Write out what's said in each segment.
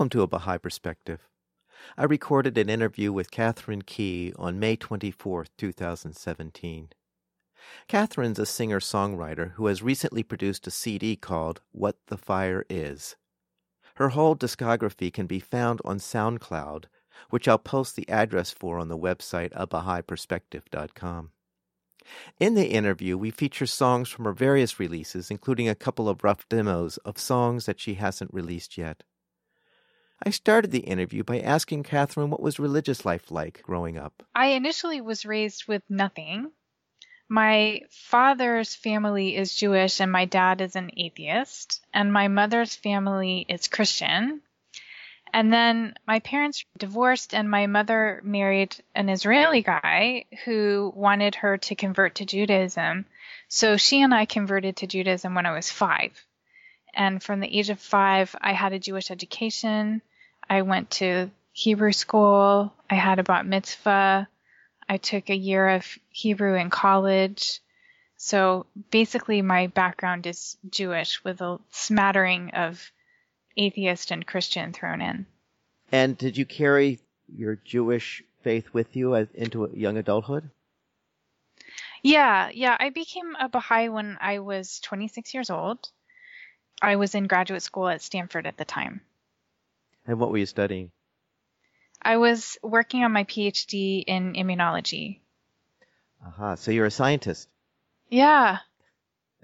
Welcome to A Baha'i Perspective. I recorded an interview with Katharine Key on May 24, 2017. Katharine's a singer songwriter who has recently produced a CD called What the Fire Is. Her whole discography can be found on SoundCloud, which I'll post the address for on the website abahaiperspective.com. In the interview, we feature songs from her various releases, including a couple of rough demos of songs that she hasn't released yet. I started the interview by asking Katharine what was religious life like growing up. I initially was raised with nothing. My father's family is Jewish and my dad is an atheist, and my mother's family is Christian. And then my parents divorced, and my mother married an Israeli guy who wanted her to convert to Judaism. So she and I converted to Judaism when I was five. And from the age of five, I had a Jewish education. I went to Hebrew school. I had a bat mitzvah. I took a year of Hebrew in college. So basically, my background is Jewish with a smattering of atheist and Christian thrown in. And did you carry your Jewish faith with you as, into young adulthood? Yeah, yeah. I became a Baha'i when I was 26 years old. I was in graduate school at Stanford at the time. And what were you studying? I was working on my PhD in immunology. Aha, so you're a scientist. Yeah.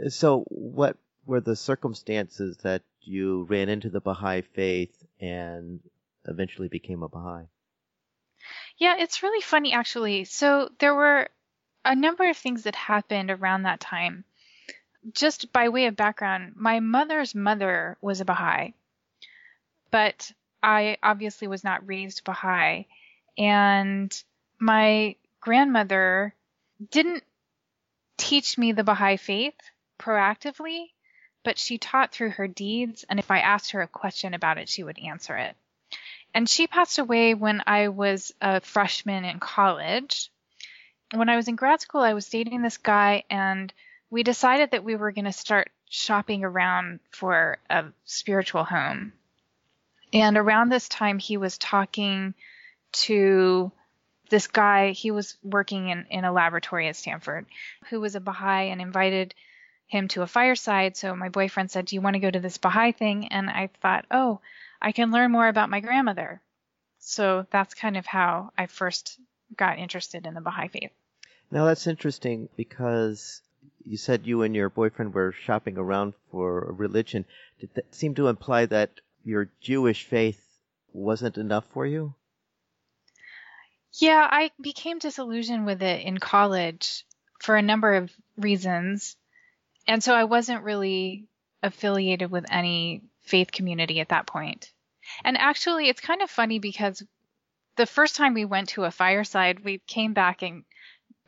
So what were the circumstances that you ran into the Baha'i faith and eventually became a Baha'i? Yeah, it's really funny actually. So there were a number of things that happened around that time. Just by way of background, my mother's mother was a Baha'i. But I obviously was not raised Baha'i, and my grandmother didn't teach me the Baha'i faith proactively, but she taught through her deeds, and if I asked her a question about it, she would answer it. And she passed away when I was a freshman in college. When I was in grad school, I was dating this guy, and we decided that we were going to start shopping around for a spiritual home. And around this time, he was talking to this guy. He was working in, in a laboratory at Stanford who was a Baha'i and invited him to a fireside. So my boyfriend said, Do you want to go to this Baha'i thing? And I thought, Oh, I can learn more about my grandmother. So that's kind of how I first got interested in the Baha'i faith. Now that's interesting because you said you and your boyfriend were shopping around for a religion. Did that seem to imply that your Jewish faith wasn't enough for you? Yeah, I became disillusioned with it in college for a number of reasons. And so I wasn't really affiliated with any faith community at that point. And actually, it's kind of funny because the first time we went to a fireside, we came back and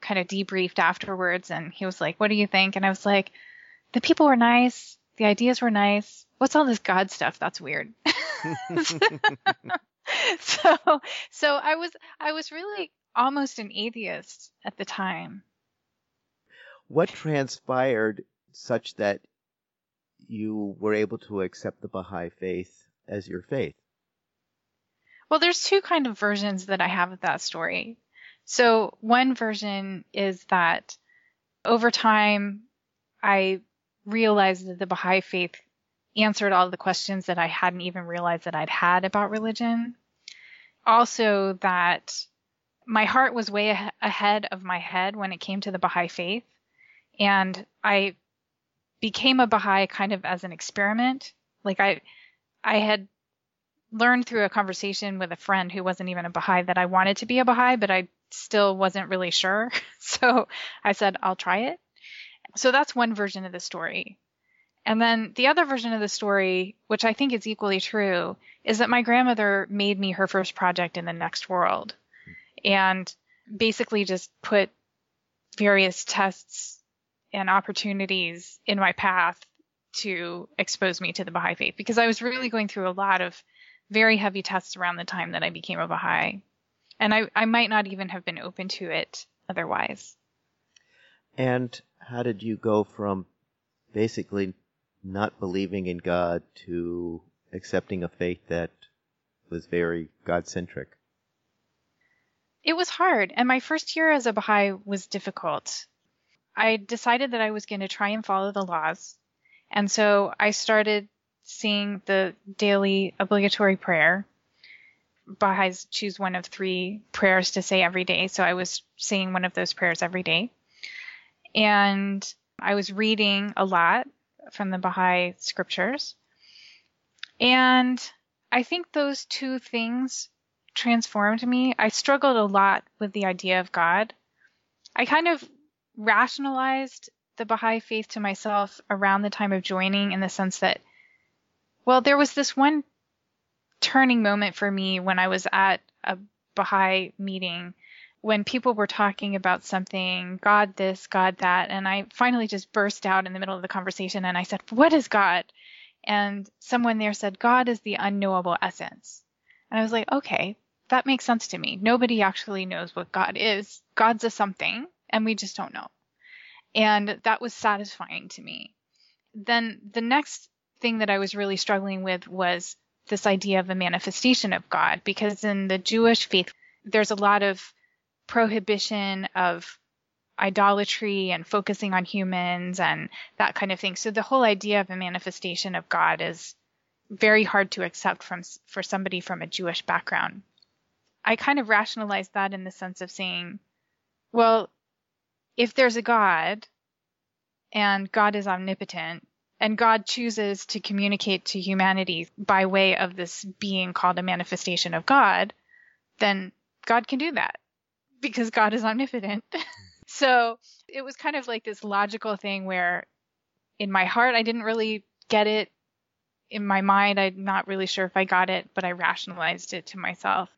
kind of debriefed afterwards. And he was like, What do you think? And I was like, The people were nice. The ideas were nice what's all this God stuff? That's weird. so so I was I was really almost an atheist at the time. What transpired such that you were able to accept the Baha'i faith as your faith? Well, there's two kind of versions that I have of that story. So one version is that over time I realized that the Baha'i faith answered all the questions that I hadn't even realized that I'd had about religion. Also, that my heart was way ahead of my head when it came to the Baha'i faith. And I became a Baha'i kind of as an experiment. Like I, I had learned through a conversation with a friend who wasn't even a Baha'i that I wanted to be a Baha'i, but I still wasn't really sure. So I said, I'll try it. So that's one version of the story. And then the other version of the story, which I think is equally true, is that my grandmother made me her first project in the next world and basically just put various tests and opportunities in my path to expose me to the Baha'i faith because I was really going through a lot of very heavy tests around the time that I became a Baha'i. And I, I might not even have been open to it otherwise. And how did you go from basically not believing in God to accepting a faith that was very God centric? It was hard, and my first year as a Baha'i was difficult. I decided that I was going to try and follow the laws, and so I started seeing the daily obligatory prayer. Baha'is choose one of three prayers to say every day, so I was saying one of those prayers every day. And I was reading a lot from the Baha'i scriptures. And I think those two things transformed me. I struggled a lot with the idea of God. I kind of rationalized the Baha'i faith to myself around the time of joining in the sense that, well, there was this one turning moment for me when I was at a Baha'i meeting when people were talking about something, God this, God that, and I finally just burst out in the middle of the conversation and I said, What is God? And someone there said, God is the unknowable essence. And I was like, Okay, that makes sense to me. Nobody actually knows what God is. God's a something, and we just don't know. And that was satisfying to me. Then the next thing that I was really struggling with was this idea of a manifestation of God, because in the Jewish faith, there's a lot of prohibition of idolatry and focusing on humans and that kind of thing. So the whole idea of a manifestation of God is very hard to accept from for somebody from a Jewish background. I kind of rationalized that in the sense of saying, well, if there's a God and God is omnipotent and God chooses to communicate to humanity by way of this being called a manifestation of God, then God can do that because God is omnipotent. so it was kind of like this logical thing where in my heart, I didn't really get it. In my mind, I'm not really sure if I got it, but I rationalized it to myself.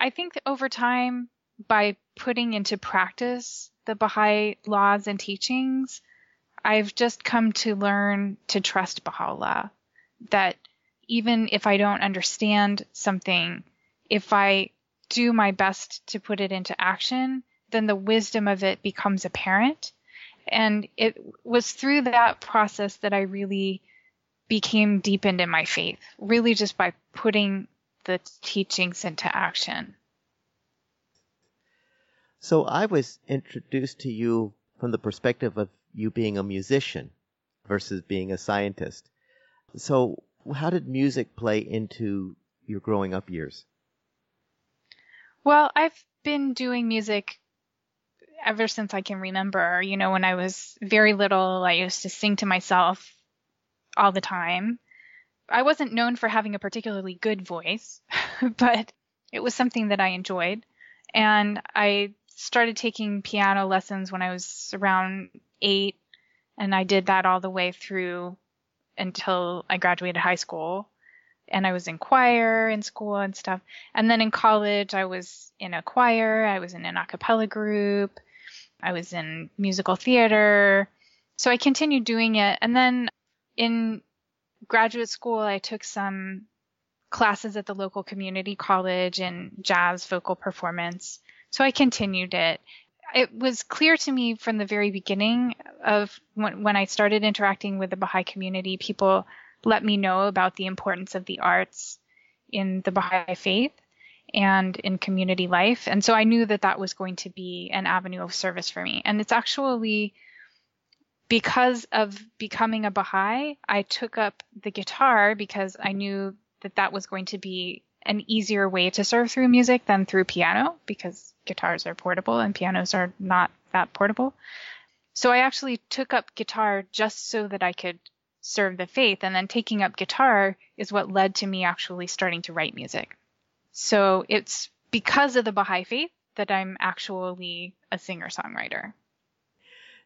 I think over time, by putting into practice the Baha'i laws and teachings, I've just come to learn to trust Baha'u'llah. That even if I don't understand something, if I do my best to put it into action, then the wisdom of it becomes apparent. And it was through that process that I really became deepened in my faith, really just by putting the teachings into action. So I was introduced to you from the perspective of you being a musician versus being a scientist. So how did music play into your growing up years? Well, I've been doing music ever since I can remember. You know, when I was very little, I used to sing to myself all the time. I wasn't known for having a particularly good voice, but it was something that I enjoyed. And I started taking piano lessons when I was around eight, and I did that all the way through until I graduated high school and I was in choir in school and stuff. And then in college, I was in a choir, I was in an a cappella group, I was in musical theater. So I continued doing it. And then in graduate school, I took some classes at the local community college in jazz vocal performance. So I continued it. It was clear to me from the very beginning of when, when I started interacting with the Baha'i community, people let me know about the importance of the arts in the Baha'i faith and in community life. And so I knew that that was going to be an avenue of service for me. And it's actually because of becoming a Baha'i, I took up the guitar because I knew that that was going to be an easier way to serve through music than through piano because guitars are portable and pianos are not that portable. So I actually took up guitar just so that I could serve the faith. And then taking up guitar is what led to me actually starting to write music. So it's because of the Baha'i faith that I'm actually a singer songwriter.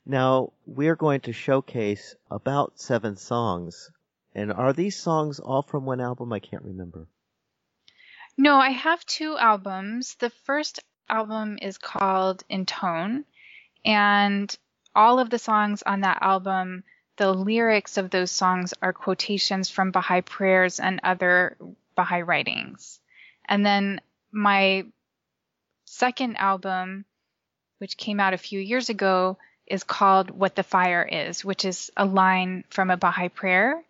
Now, we're going to showcase about seven songs. And are these songs all from one album? I can't remember. No, I have two albums. The first album is called In Tone, and all of the songs on that album, the lyrics of those songs are quotations from Baha'i prayers and other Baha'i writings. And then my second album, which came out a few years ago, is called What the Fire Is, which is a line from a Baha'i prayer.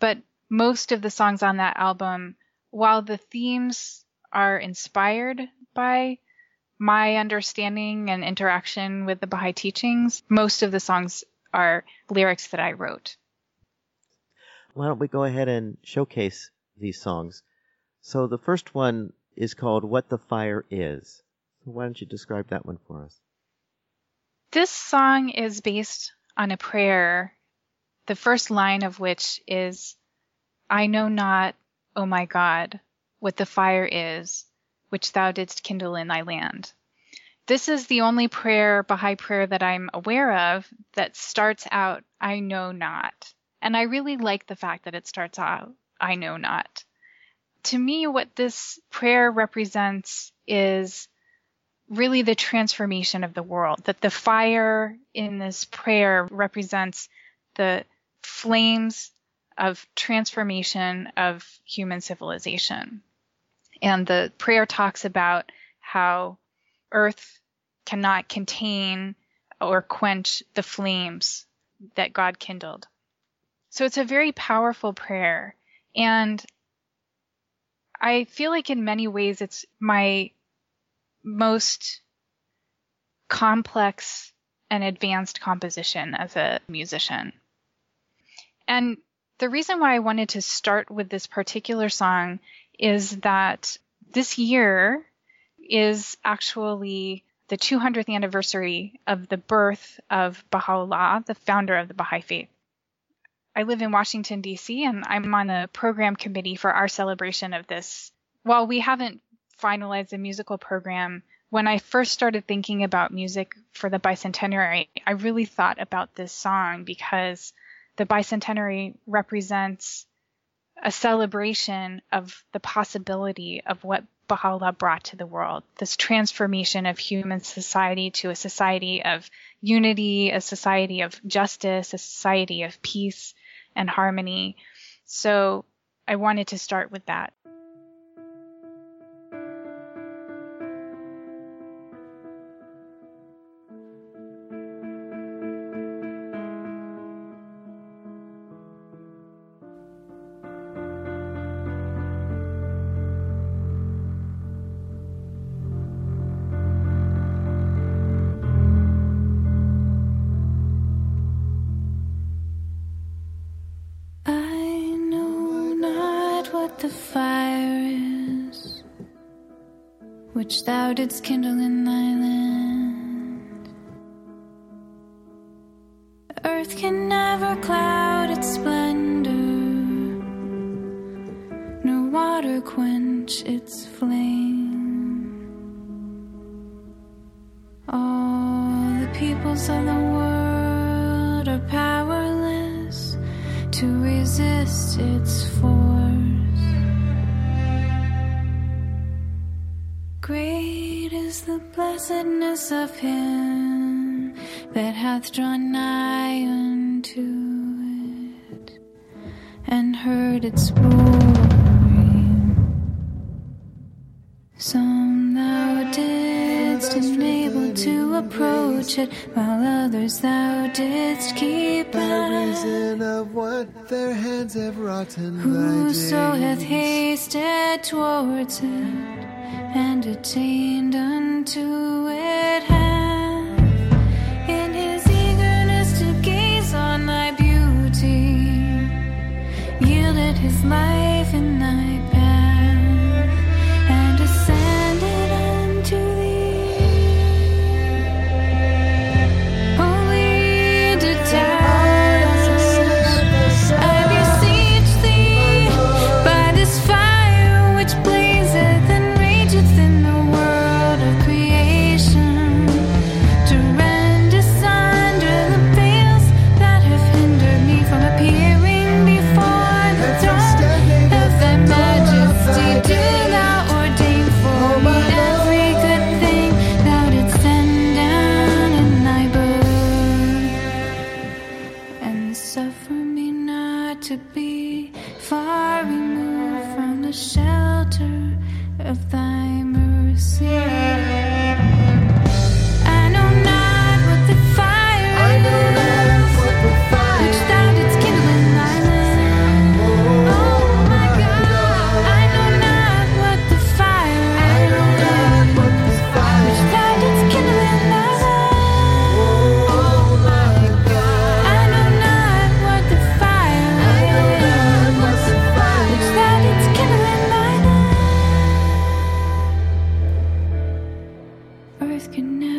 But most of the songs on that album, while the themes are inspired by my understanding and interaction with the Baha'i teachings, most of the songs are lyrics that I wrote. Why don't we go ahead and showcase these songs? So the first one is called What the Fire Is. So why don't you describe that one for us? This song is based on a prayer, the first line of which is, I know not, O my God, what the fire is, which thou didst kindle in thy land. This is the only prayer, Baha'i prayer, that I'm aware of that starts out, I know not. And I really like the fact that it starts out, I know not. To me, what this prayer represents is really the transformation of the world, that the fire in this prayer represents the flames of transformation of human civilization. And the prayer talks about how earth cannot contain or quench the flames that God kindled. So it's a very powerful prayer. And I feel like in many ways it's my most complex and advanced composition as a musician. And the reason why I wanted to start with this particular song is that this year is actually the 200th anniversary of the birth of Baha'u'llah, the founder of the Baha'i Faith. I live in Washington, D.C., and I'm on the program committee for our celebration of this. While we haven't finalized the musical program, when I first started thinking about music for the bicentenary, I really thought about this song because the bicentenary represents a celebration of the possibility of what Baha'u'llah brought to the world this transformation of human society to a society of unity, a society of justice, a society of peace and harmony. So I wanted to start with that. Which enable to approach it, while others thou didst keep by. reason of what their hands have wrought Whoso hath hasted towards it and attained unto it hath in his eagerness to gaze on thy beauty yielded his life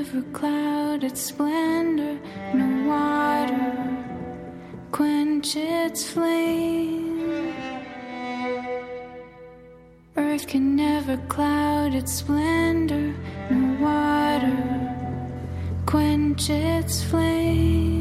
never cloud its splendor, no water quench its flame. Earth can never cloud its splendor, no water quench its flame.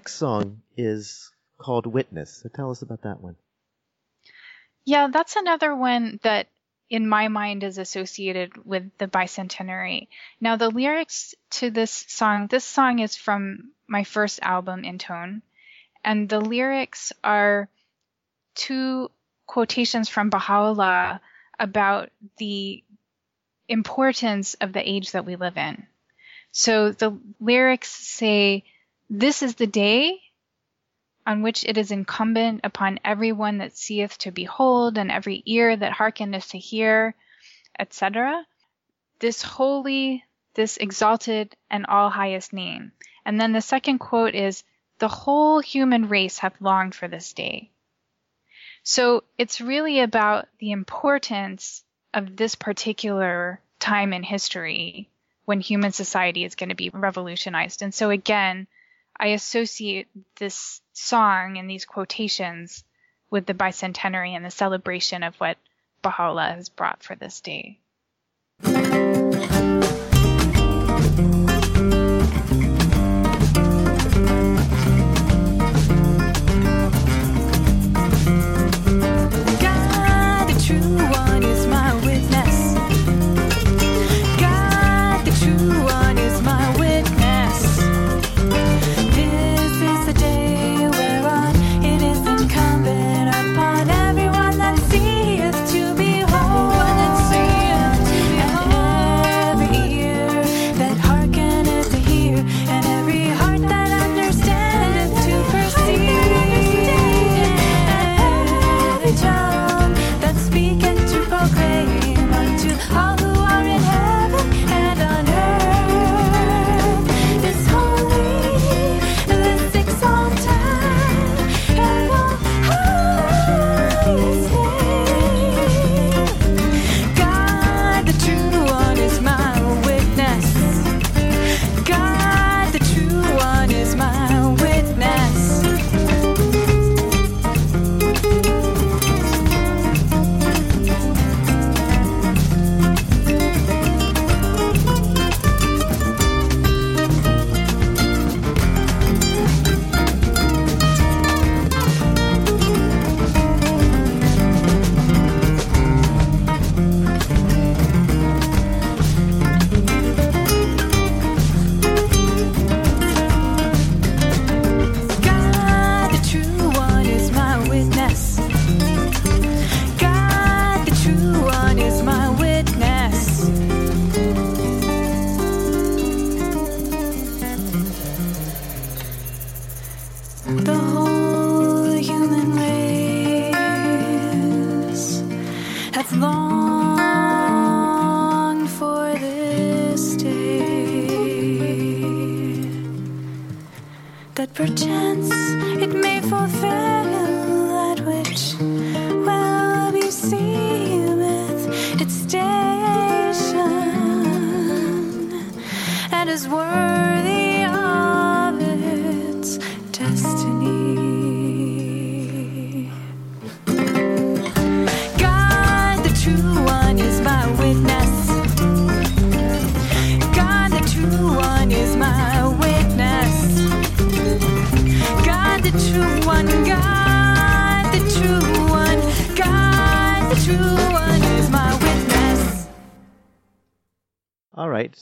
Next song is called Witness. So tell us about that one. Yeah, that's another one that in my mind is associated with the bicentenary. Now, the lyrics to this song, this song is from my first album, In Tone, and the lyrics are two quotations from Baha'u'llah about the importance of the age that we live in. So the lyrics say, This is the day on which it is incumbent upon everyone that seeth to behold, and every ear that hearkeneth to hear, etc. This holy, this exalted, and all highest name. And then the second quote is, The whole human race hath longed for this day. So it's really about the importance of this particular time in history when human society is going to be revolutionized. And so again, I associate this song and these quotations with the bicentenary and the celebration of what Baha'u'llah has brought for this day.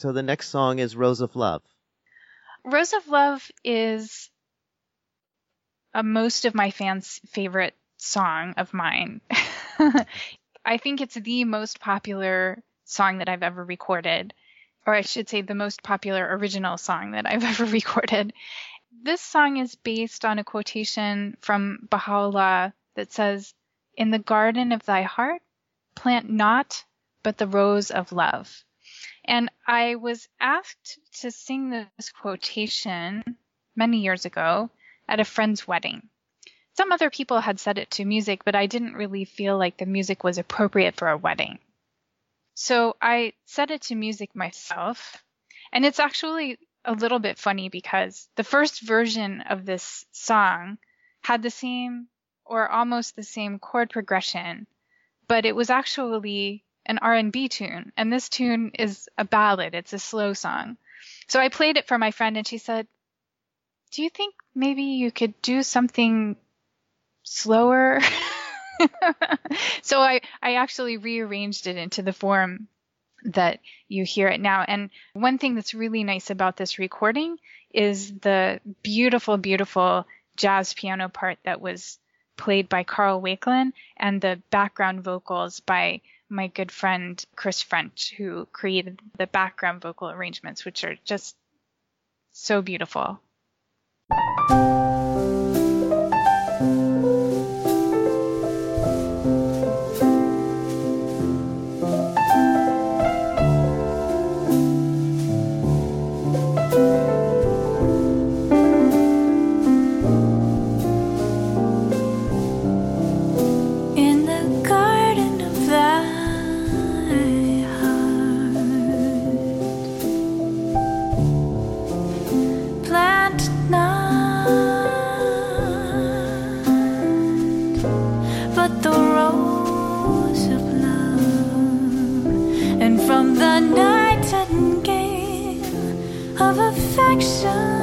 So the next song is Rose of Love. Rose of Love is a most of my fans' favorite song of mine. I think it's the most popular song that I've ever recorded, or I should say, the most popular original song that I've ever recorded. This song is based on a quotation from Baha'u'llah that says, In the garden of thy heart, plant not but the rose of love. And I was asked to sing this quotation many years ago at a friend's wedding. Some other people had said it to music, but I didn't really feel like the music was appropriate for a wedding. So I set it to music myself. And it's actually a little bit funny because the first version of this song had the same or almost the same chord progression, but it was actually an R&B tune, and this tune is a ballad. It's a slow song. So I played it for my friend, and she said, "Do you think maybe you could do something slower?" so I I actually rearranged it into the form that you hear it now. And one thing that's really nice about this recording is the beautiful, beautiful jazz piano part that was played by Carl Wakelin and the background vocals by my good friend Chris French, who created the background vocal arrangements, which are just so beautiful. Of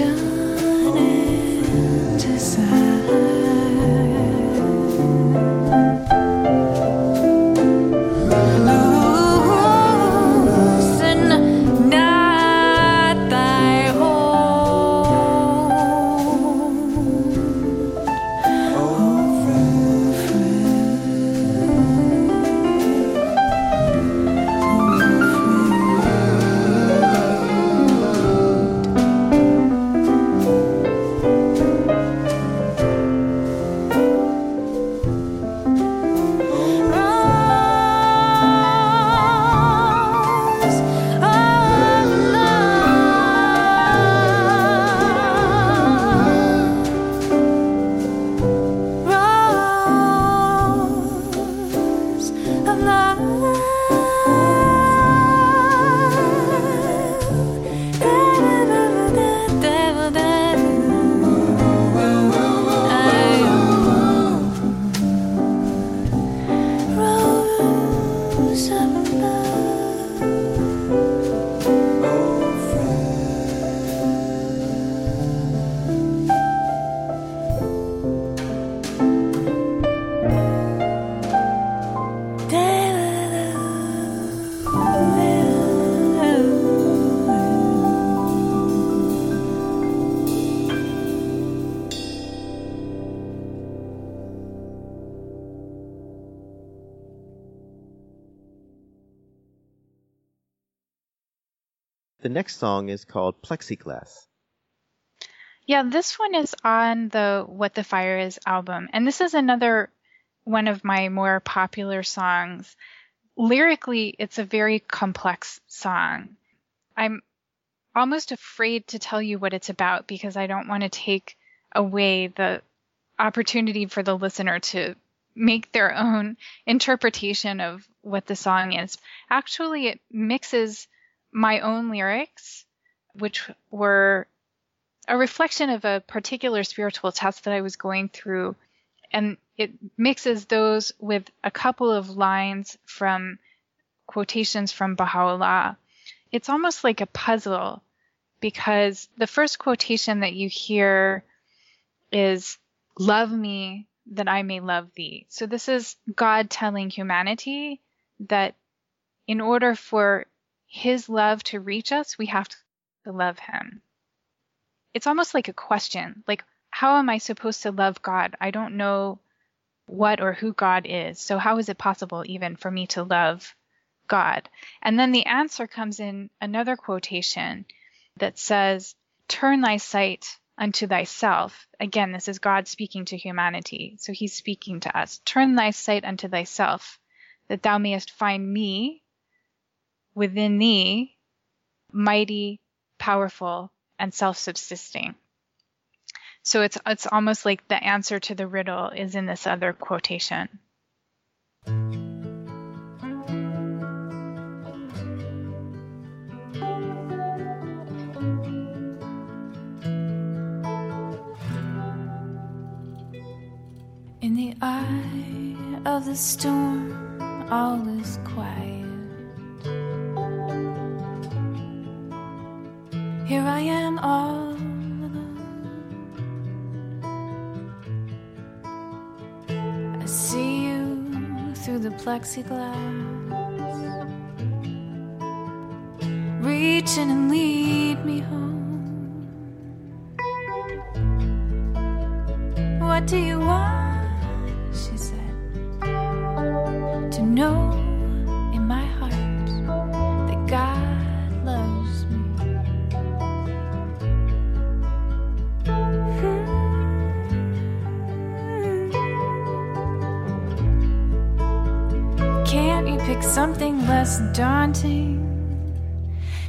affection The next song is called Plexiglass. Yeah, this one is on the What the Fire Is album. And this is another one of my more popular songs. Lyrically, it's a very complex song. I'm almost afraid to tell you what it's about because I don't want to take away the opportunity for the listener to make their own interpretation of what the song is. Actually, it mixes my own lyrics, which were a reflection of a particular spiritual test that I was going through. And it mixes those with a couple of lines from quotations from Baha'u'llah. It's almost like a puzzle because the first quotation that you hear is, Love me that I may love thee. So this is God telling humanity that in order for his love to reach us, we have to love him. It's almost like a question like, how am I supposed to love God? I don't know what or who God is. So, how is it possible even for me to love God? And then the answer comes in another quotation that says, Turn thy sight unto thyself. Again, this is God speaking to humanity. So, he's speaking to us. Turn thy sight unto thyself, that thou mayest find me within thee, mighty, powerful, and self-subsisting. So it's it's almost like the answer to the riddle is in this other quotation. In the eye of the storm, all is quiet. Here I am all alone. I see you through the plexiglass. reaching and lead me home. What do you want? Daunting?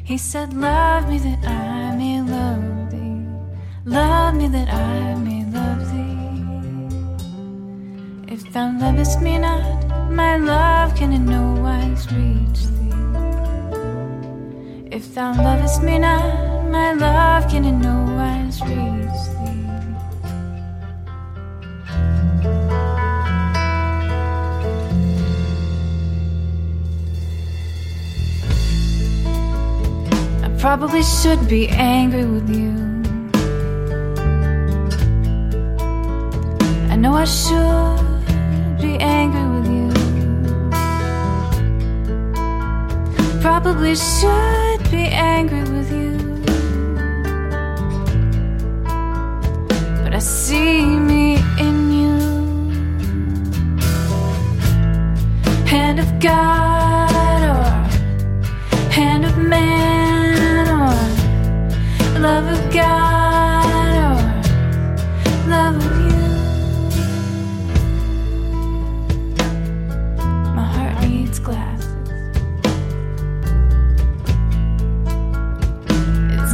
He said, Love me that I may love thee. Love me that I may love thee. If thou lovest me not, my love can in no wise reach thee. If thou lovest me not, my love can in no wise reach probably should be angry with you. I know I should be angry with you. Probably should be angry with you. But I see me in you. Hand of God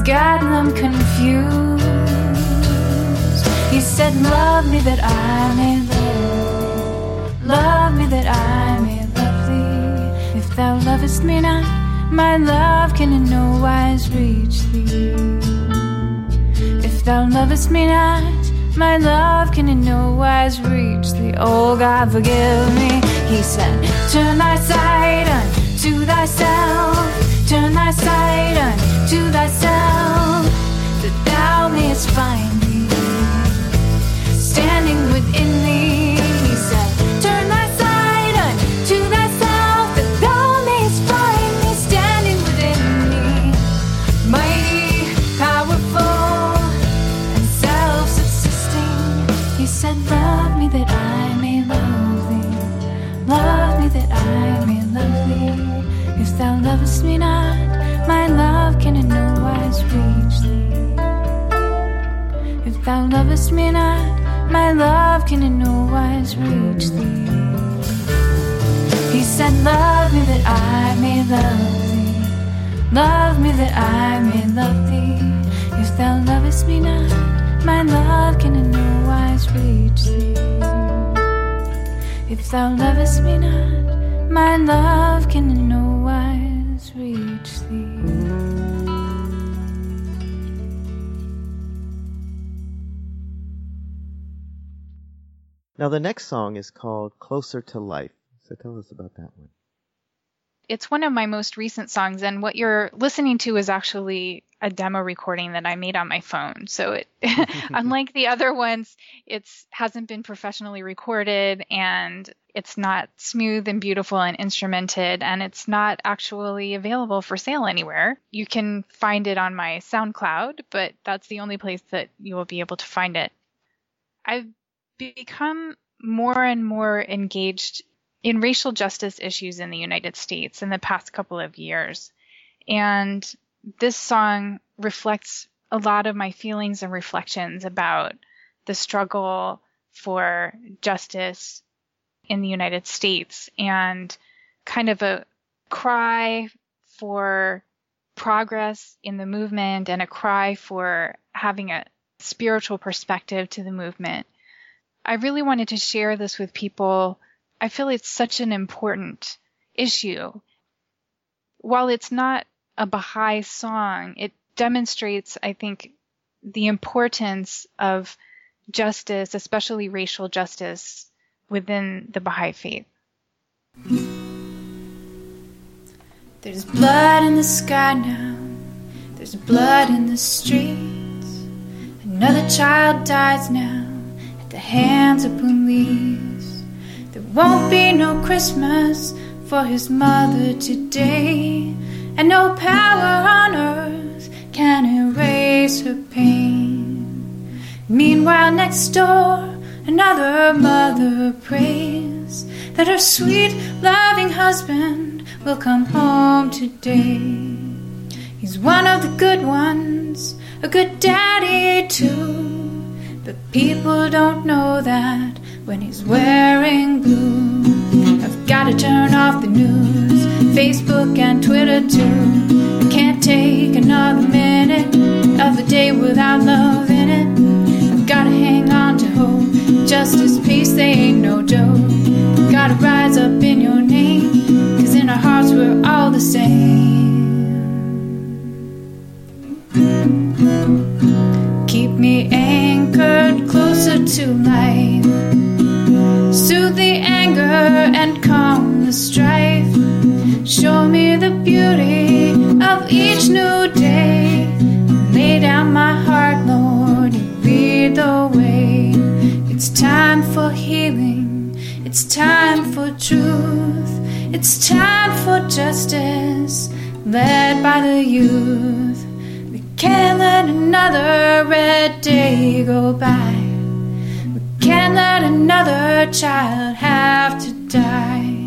got them confused. He said, Love me that I may love. Love me that I may love thee. If thou lovest me not, my love can in no wise reach thee. Thou lovest me not, my love can in no wise reach thee. Oh God, forgive me. He said, Turn thy sight unto thyself. Turn thy sight unto thyself, that thou mayest find lovest me not, my love can in no wise reach thee. If thou lovest me not, my love can in no wise reach thee. He said, Love me that I may love thee. Love me that I may love thee. If thou lovest me not, my love can in no wise reach thee. If thou lovest me not, my love can in no Now, the next song is called Closer to Life. So tell us about that one. It's one of my most recent songs, and what you're listening to is actually a demo recording that I made on my phone. So it, unlike the other ones, it's hasn't been professionally recorded, and it's not smooth and beautiful and instrumented, and it's not actually available for sale anywhere. You can find it on my SoundCloud, but that's the only place that you will be able to find it. I've become more and more engaged in racial justice issues in the United States in the past couple of years. And this song reflects a lot of my feelings and reflections about the struggle for justice in the United States and kind of a cry for progress in the movement and a cry for having a spiritual perspective to the movement. I really wanted to share this with people. I feel it's such an important issue. While it's not a Baha'i song, it demonstrates, I think, the importance of justice, especially racial justice, within the Baha'i faith. There's blood in the sky now. There's blood in the streets. Another child dies now the hands of police. There won't be no Christmas for his mother today. And no power on earth can erase her pain. Meanwhile, next door, another mother prays that her sweet, loving husband will come home today. He's one of the good ones, a good daddy too. But people don't know that when he's wearing blue. I've gotta turn off the news, Facebook and Twitter too. I can't take another minute of the day without love in it. I've gotta hang on to hope, justice, peace, they ain't no joke. Gotta rise up in your name, cause in our hearts we're all the same. Me anchored closer to life. Soothe the anger and calm the strife. Show me the beauty of each new day. Lay down my heart, Lord, and lead the way. It's time for healing. It's time for truth. It's time for justice, led by the youth. Can't let another red day go by. We can't let another child have to die.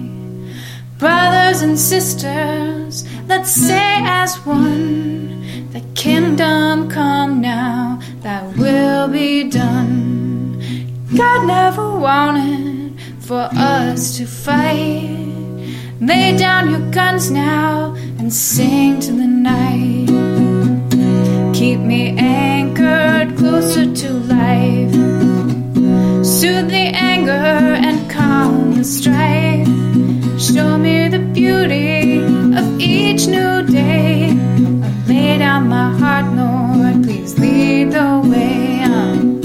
Brothers and sisters, let's say as one, the kingdom come now, thy will be done. God never wanted for us to fight. Lay down your guns now and sing to the night. Keep me anchored closer to life. Soothe the anger and calm the strife. Show me the beauty of each new day. I lay down my heart, Lord, please lead the way. Um,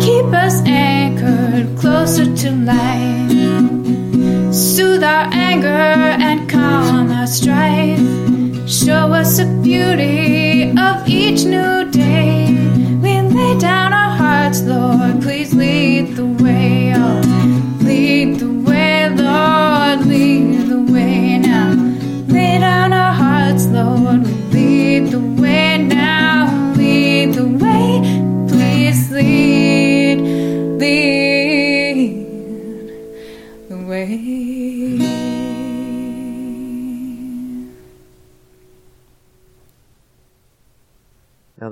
keep us anchored closer to life. Soothe our anger and calm our strife. Show us the beauty each new day. We lay down our hearts, Lord. Please lead the way.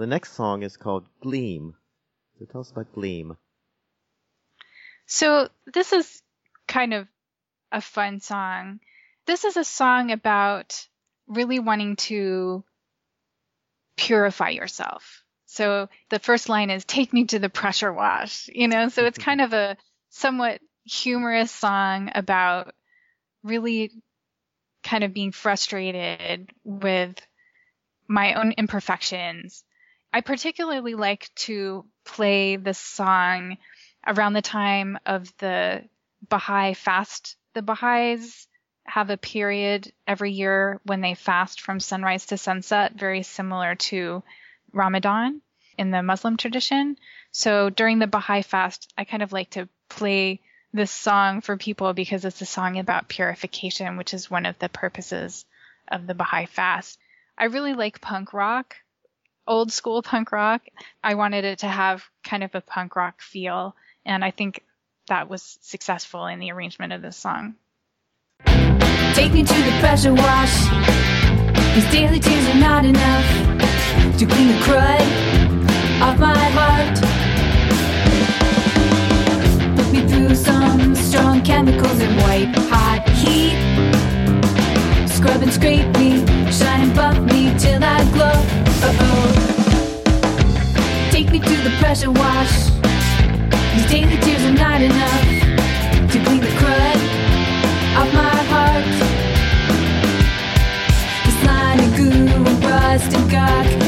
The next song is called Gleam. So tell us about Gleam. So this is kind of a fun song. This is a song about really wanting to purify yourself. So the first line is take me to the pressure wash, you know? So it's kind of a somewhat humorous song about really kind of being frustrated with my own imperfections. I particularly like to play this song around the time of the Baha'i fast. The Baha'is have a period every year when they fast from sunrise to sunset, very similar to Ramadan in the Muslim tradition. So during the Baha'i fast, I kind of like to play this song for people because it's a song about purification, which is one of the purposes of the Baha'i fast. I really like punk rock, old school punk rock. I wanted it to have kind of a punk rock feel, and I think that was successful in the arrangement of this song. Take me to the pressure wash. These daily tears are not enough to clean the crud off my heart. Put me through some strong chemicals and white hot heat. Scrub and scrape me, shine and buff me till I glow. Me to the pressure wash. These daily tears are not enough to clean the crud off my heart. This line goo and rust and gunk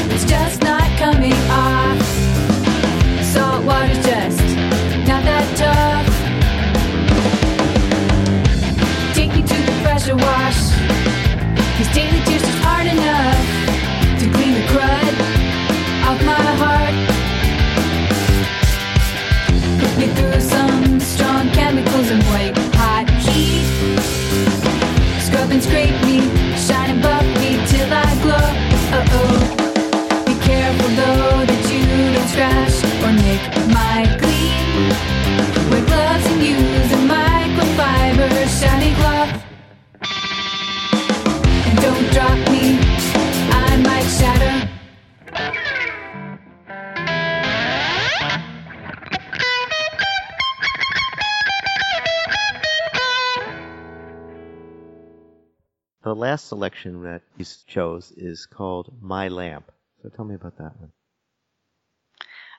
last selection that you chose is called My Lamp. So tell me about that one.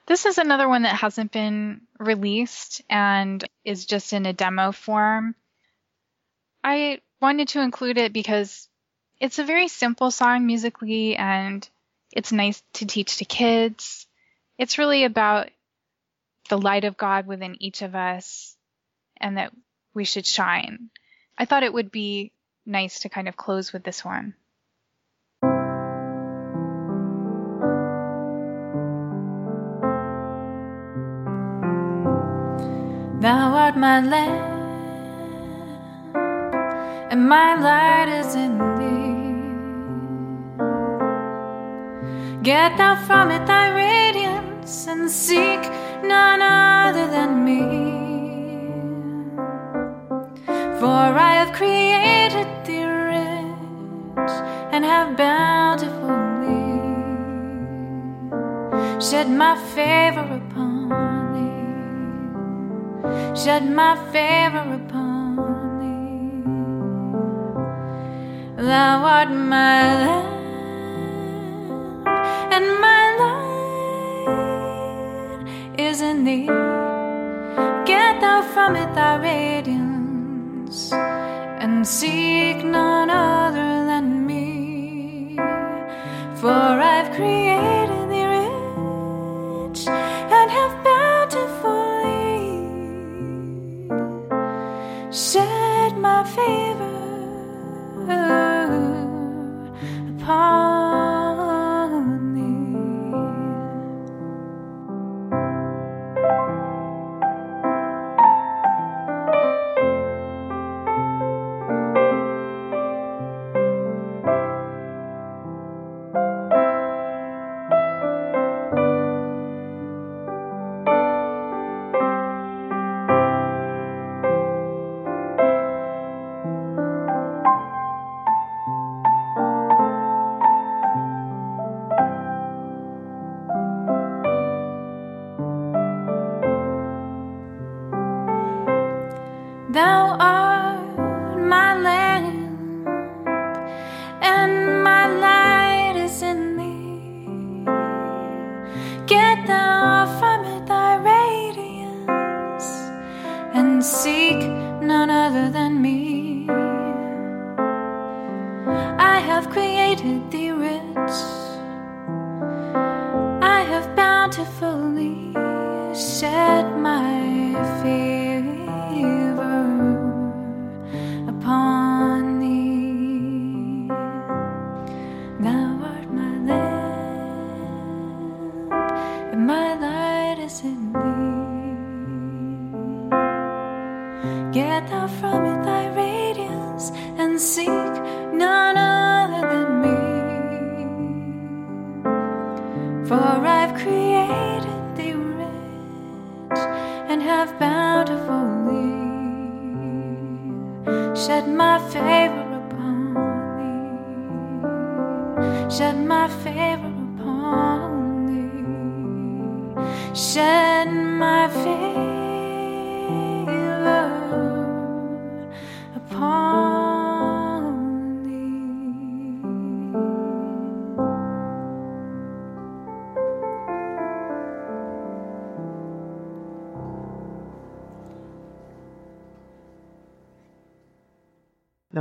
This is another one that hasn't been released and is just in a demo form. I wanted to include it because it's a very simple song musically and it's nice to teach to kids. It's really about the light of God within each of us and that we should shine. I thought it would be nice to kind of close with this one. Thou art my lamp, and my light is in thee. Get thou from it thy radiance, and seek none other than me. For I have created thee rich, and have bountifully shed my favor upon thee shed my favor upon thee. Thou art my lamp, and my light is in thee. Get thou from it thy and seek none other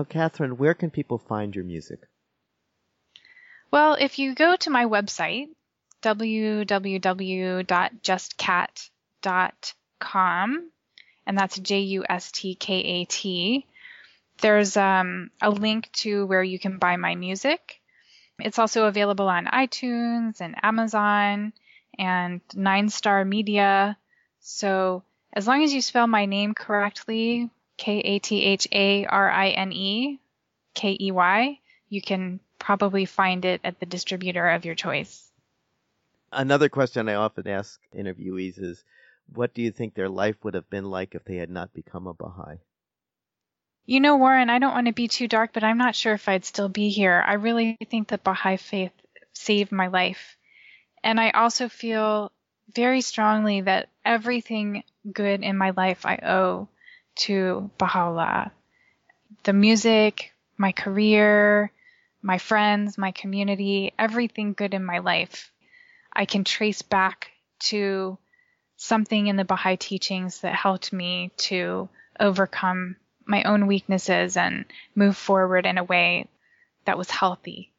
Katharine, where can people find your music? Well, if you go to my website, www.justkat.com, and that's J U S T K A T, there's um, a link to where you can buy my music. It's also available on iTunes and Amazon and Nine Star Media. So as long as you spell my name correctly, K A T H A R I N E K E Y, you can probably find it at the distributor of your choice. Another question I often ask interviewees is what do you think their life would have been like if they had not become a Baha'i? You know, Warren, I don't want to be too dark, but I'm not sure if I'd still be here. I really think that Baha'i faith saved my life. And I also feel very strongly that everything good in my life I owe to Baha'u'llah. The music, my career, my friends, my community, everything good in my life, I can trace back to something in the Baha'i teachings that helped me to overcome my own weaknesses and move forward in a way that was healthy.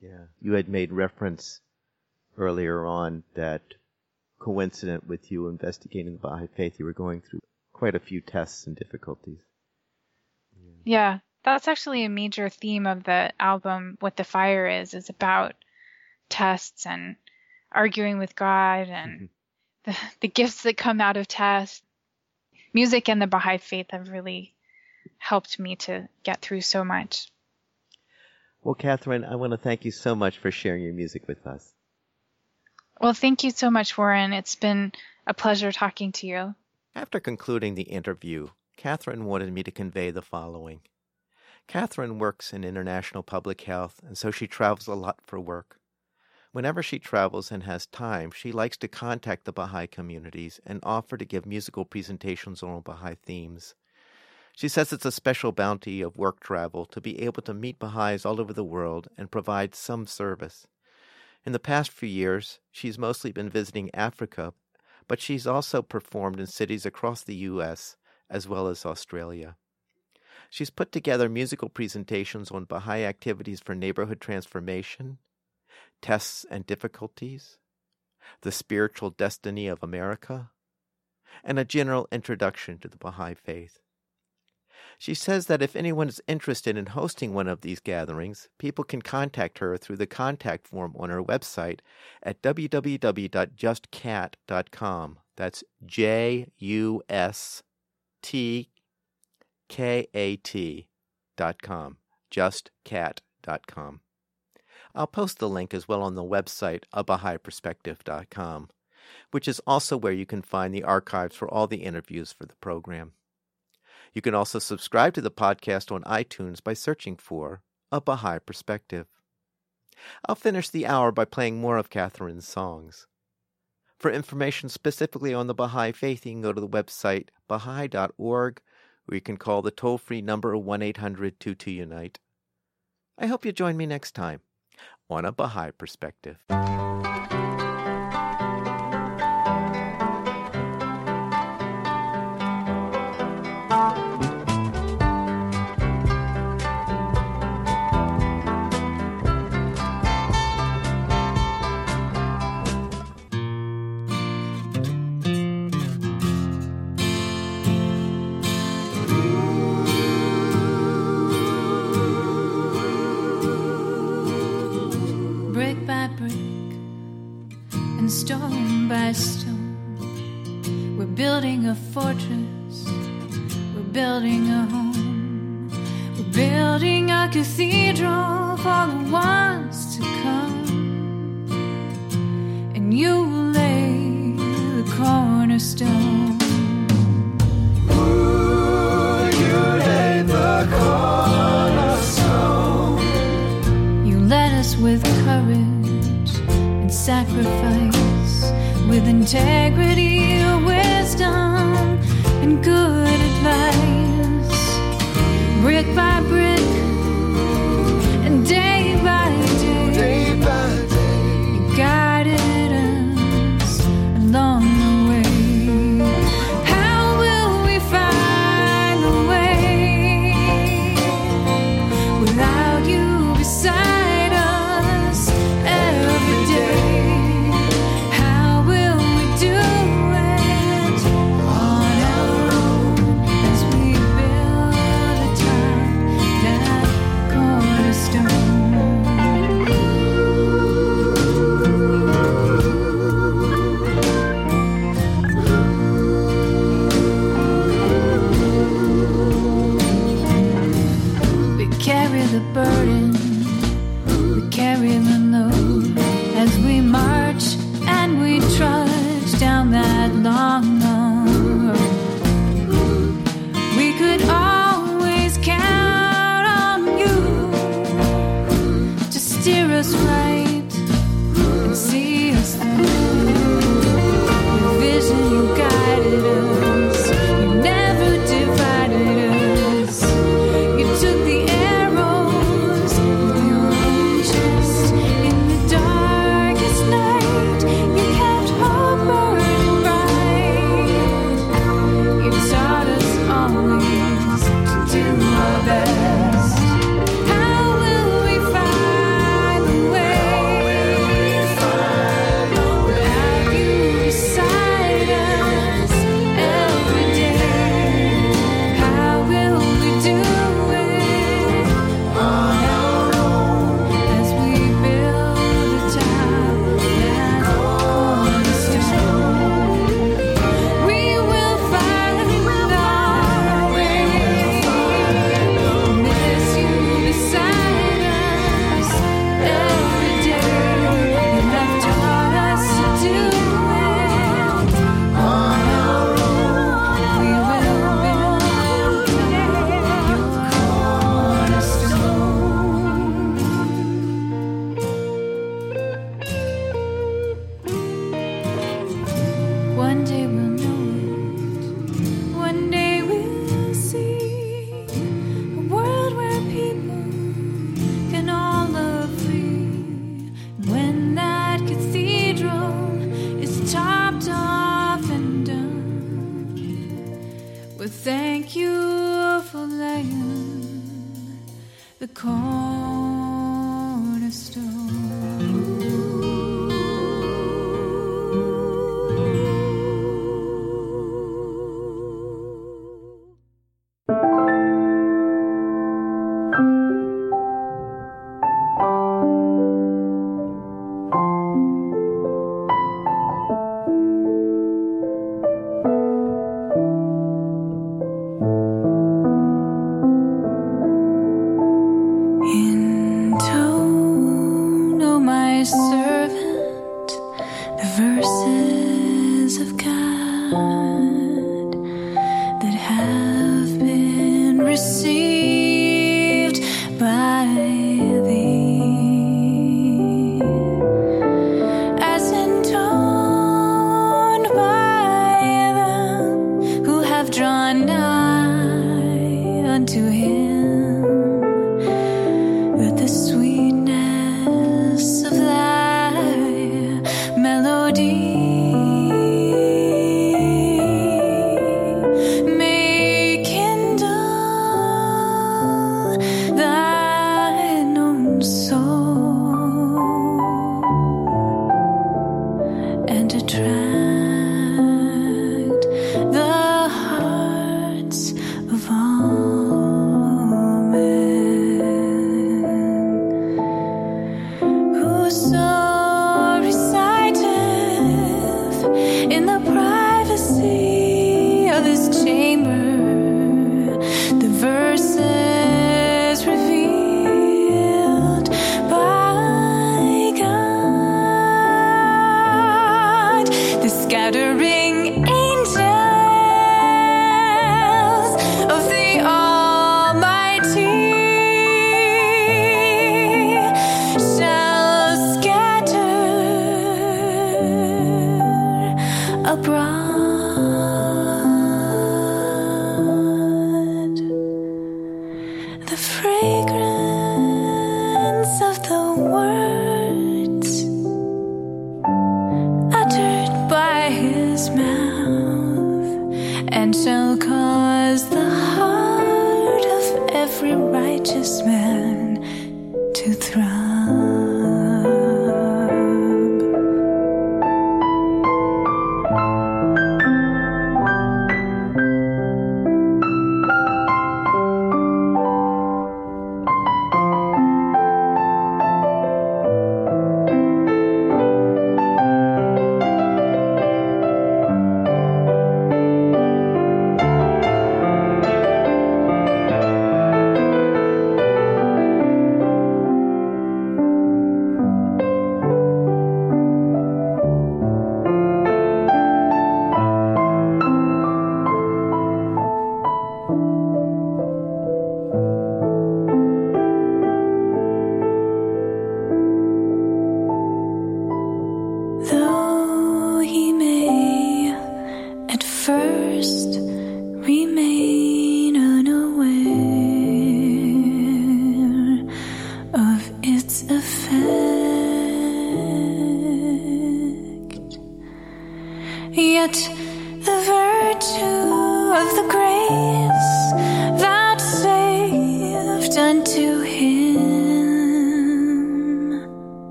Yeah. You had made reference earlier on that coincident with you investigating the Baha'i faith, you were going through quite a few tests and difficulties. Yeah, that's actually a major theme of the album What the Fire Is is about tests and arguing with God and mm-hmm. the, the gifts that come out of tests. Music and the Baha'i faith have really helped me to get through so much. Well, Katharine, I want to thank you so much for sharing your music with us. Well, thank you so much, Warren. It's been a pleasure talking to you. After concluding the interview, Katharine wanted me to convey the following. Katharine works in international public health, and so she travels a lot for work. Whenever she travels and has time, she likes to contact the Baha'i communities and offer to give musical presentations on Baha'i themes. She says it's a special bounty of work travel to be able to meet Baha'is all over the world and provide some service. In the past few years, she's mostly been visiting Africa, but she's also performed in cities across the U.S. as well as Australia. She's put together musical presentations on Baha'i activities for neighborhood transformation, tests and difficulties, the spiritual destiny of America, and a general introduction to the Baha'i faith. She says that if anyone is interested in hosting one of these gatherings, people can contact her through the contact form on her website at www.justkat.com. That's J U S T K A T dot com. Justkat.com. I'll post the link as well on the website abahaiperspective.com, which is also where you can find the archives for all the interviews for the program. You can also subscribe to the podcast on iTunes by searching for A Baha'i Perspective. I'll finish the hour by playing more of Katharine's songs. For information specifically on the Baha'i Faith, you can go to the website baha'i.org, or you can call the toll free number 1 800 22 Unite. I hope you join me next time on A Baha'i Perspective. cornerstone. Ooh, you laid the cornerstone. You led us with courage and sacrifice, with integrity, wisdom, and good advice. Brick by brick.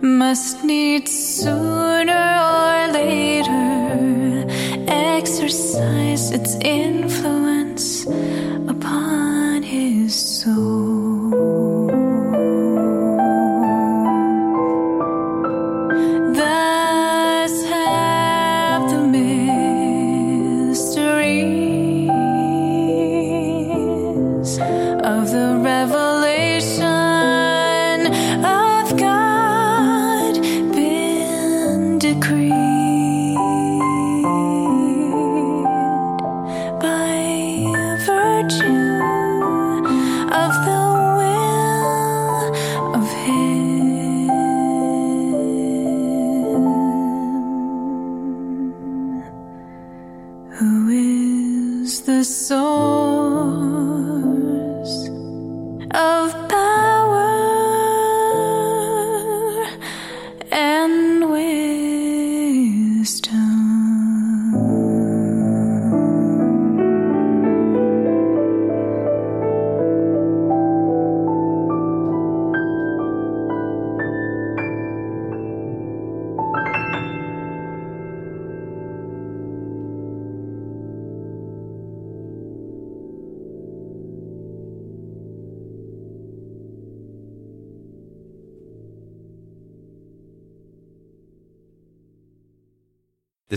must need sooner or later exercise its influence upon his soul.